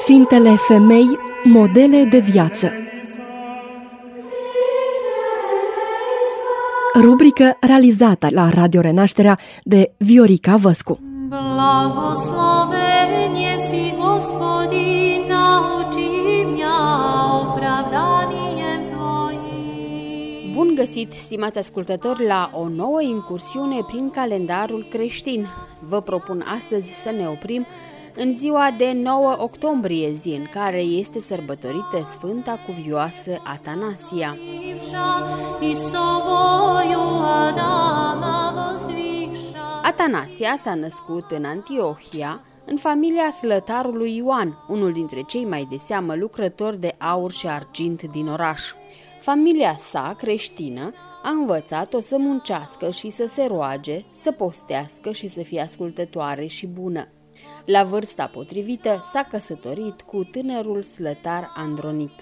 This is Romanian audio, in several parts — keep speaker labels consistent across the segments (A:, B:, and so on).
A: Sfintele femei, modele de viață. Rubrică realizată la Radio Renașterea de Viorica Văscu. Blagoslovenie si Gospodina uci
B: Bun găsit, stimați ascultători, la o nouă incursiune prin calendarul creștin. Vă propun astăzi să ne oprim în ziua de 9 octombrie, zi în care este sărbătorită Sfânta Cuvioasă Atanasia. Atanasia s-a născut în Antiohia, în familia slătarului Ioan, unul dintre cei mai de seamă lucrători de aur și argint din oraș. Familia sa creștină a învățat-o să muncească și să se roage, să postească și să fie ascultătoare și bună. La vârsta potrivită s-a căsătorit cu tânărul slătar Andronic.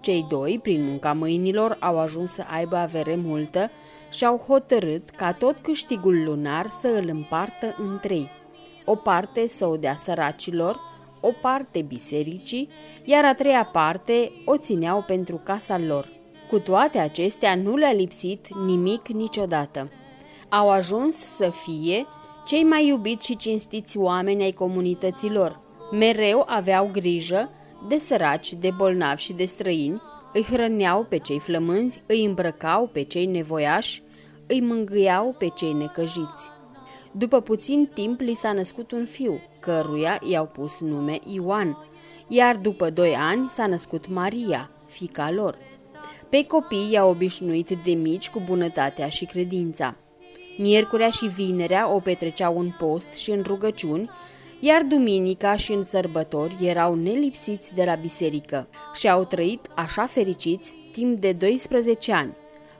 B: Cei doi, prin munca mâinilor, au ajuns să aibă avere multă și au hotărât ca tot câștigul lunar să îl împartă în trei. O parte să o dea săracilor, o parte bisericii, iar a treia parte o țineau pentru casa lor. Cu toate acestea nu le-a lipsit nimic niciodată. Au ajuns să fie cei mai iubiți și cinstiți oameni ai comunităților. Mereu aveau grijă de săraci, de bolnavi și de străini, îi hrăneau pe cei flămânzi, îi îmbrăcau pe cei nevoiași, îi mângâiau pe cei necăjiți. După puțin timp li s-a născut un fiu, căruia i-au pus nume Ioan, iar după doi ani s-a născut Maria, fica lor. Pe copii i-a obișnuit de mici cu bunătatea și credința. Miercurea și vinerea o petreceau în post și în rugăciuni, iar duminica și în sărbători erau nelipsiți de la biserică și au trăit așa fericiți timp de 12 ani,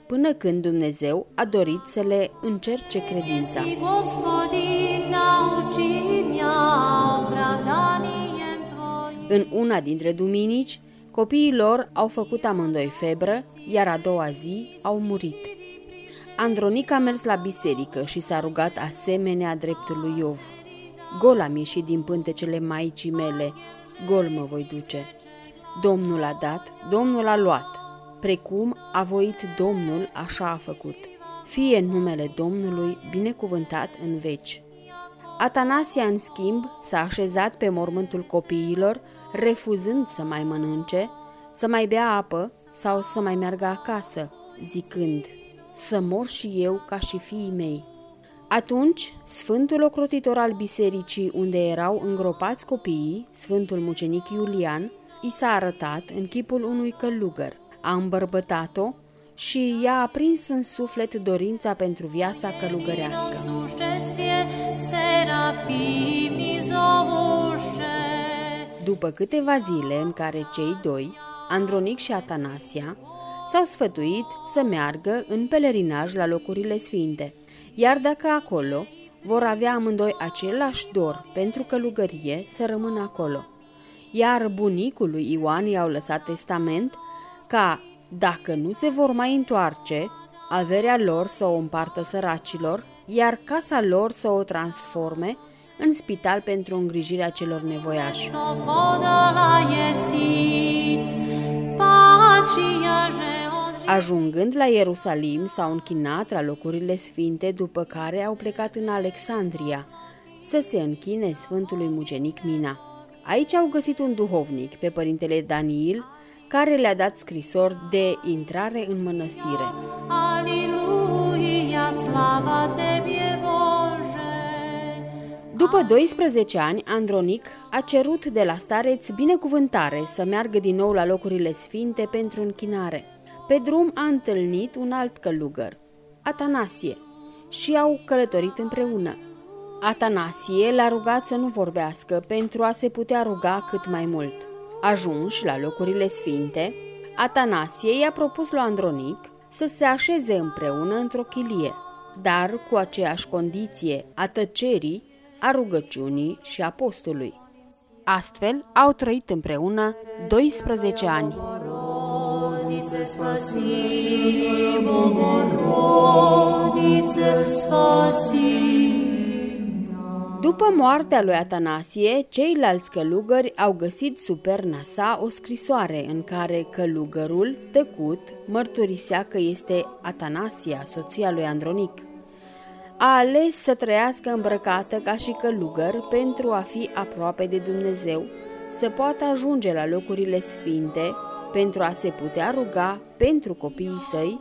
B: până când Dumnezeu a dorit să le încerce credința. În una dintre duminici, copiii lor au făcut amândoi febră, iar a doua zi au murit. Andronic a mers la biserică și s-a rugat asemenea dreptul lui Iov. Gol am ieșit din pântecele maicii mele, gol mă voi duce. Domnul a dat, Domnul a luat, precum a voit Domnul, așa a făcut. Fie numele Domnului binecuvântat în veci. Atanasia, în schimb, s-a așezat pe mormântul copiilor, refuzând să mai mănânce, să mai bea apă sau să mai meargă acasă, zicând – să mor și eu ca și fiii mei. Atunci, Sfântul Ocrotitor al bisericii unde erau îngropați copiii, Sfântul Mucenic Iulian, i s-a arătat în chipul unui călugăr. A îmbărbătat-o și i-a aprins în suflet dorința pentru viața călugărească. După câteva zile în care cei doi, Andronic și Atanasia, s-au sfătuit să meargă în pelerinaj la locurile sfinte, iar dacă acolo vor avea amândoi același dor pentru călugărie să rămână acolo. Iar bunicul lui Ioan i-au lăsat testament ca, dacă nu se vor mai întoarce, averea lor să o împartă săracilor, iar casa lor să o transforme în spital pentru îngrijirea celor nevoiași. Ajungând la Ierusalim, s-au închinat la locurile sfinte, după care au plecat în Alexandria să se închine Sfântului Mucenic Mina. Aici au găsit un duhovnic, pe părintele Daniil, care le-a dat scrisori de intrare în mănăstire. Aliluia, slava După 12 ani, Andronic a cerut de la stareț binecuvântare să meargă din nou la locurile sfinte pentru închinare. Pe drum a întâlnit un alt călugăr, Atanasie, și au călătorit împreună. Atanasie l-a rugat să nu vorbească pentru a se putea ruga cât mai mult. Ajunși la locurile sfinte, Atanasie i-a propus lui Andronic să se așeze împreună într-o chilie, dar cu aceeași condiție a tăcerii, a rugăciunii și a postului. Astfel au trăit împreună 12 ani.
C: Bogorodice, spasi, Bogorodice, spasi.
B: După moartea lui Atanasie, ceilalți călugări au găsit sub perna sa o scrisoare în care călugărul, tăcut, mărturisea că este Atanasia, soția lui Andronic. A ales să trăiască îmbrăcată ca și călugăr pentru a fi aproape de Dumnezeu, să poată ajunge la locurile sfinte, pentru a se putea ruga pentru copiii săi,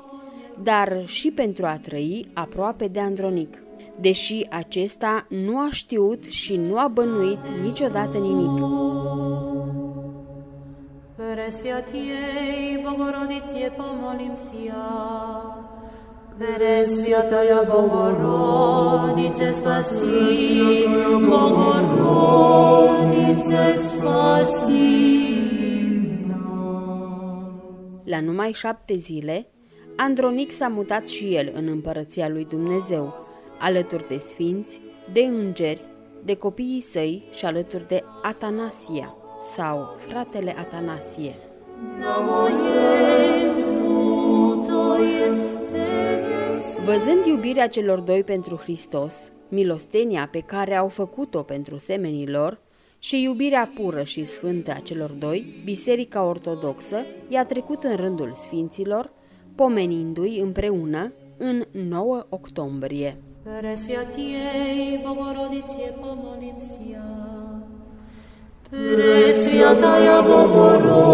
B: dar și pentru a trăi aproape de Andronic deși acesta nu a știut și nu a bănuit niciodată nimic.
C: Presviatiei Bogorodiție pomolim sia, Presviataia Bogorodice spasi, Bogorodice spasi.
B: La numai șapte zile, Andronic s-a mutat și el în împărăția lui Dumnezeu, alături de sfinți, de îngeri, de copiii săi și alături de Atanasia sau fratele Atanasie. Văzând iubirea celor doi pentru Hristos, milostenia pe care au făcut-o pentru semenii lor și iubirea pură și sfântă a celor doi, Biserica Ortodoxă i-a trecut în rândul sfinților, pomenindu-i împreună în 9 octombrie.
C: Presviatiei Bogorodiție pomolim sia. Presviataia Bogorodice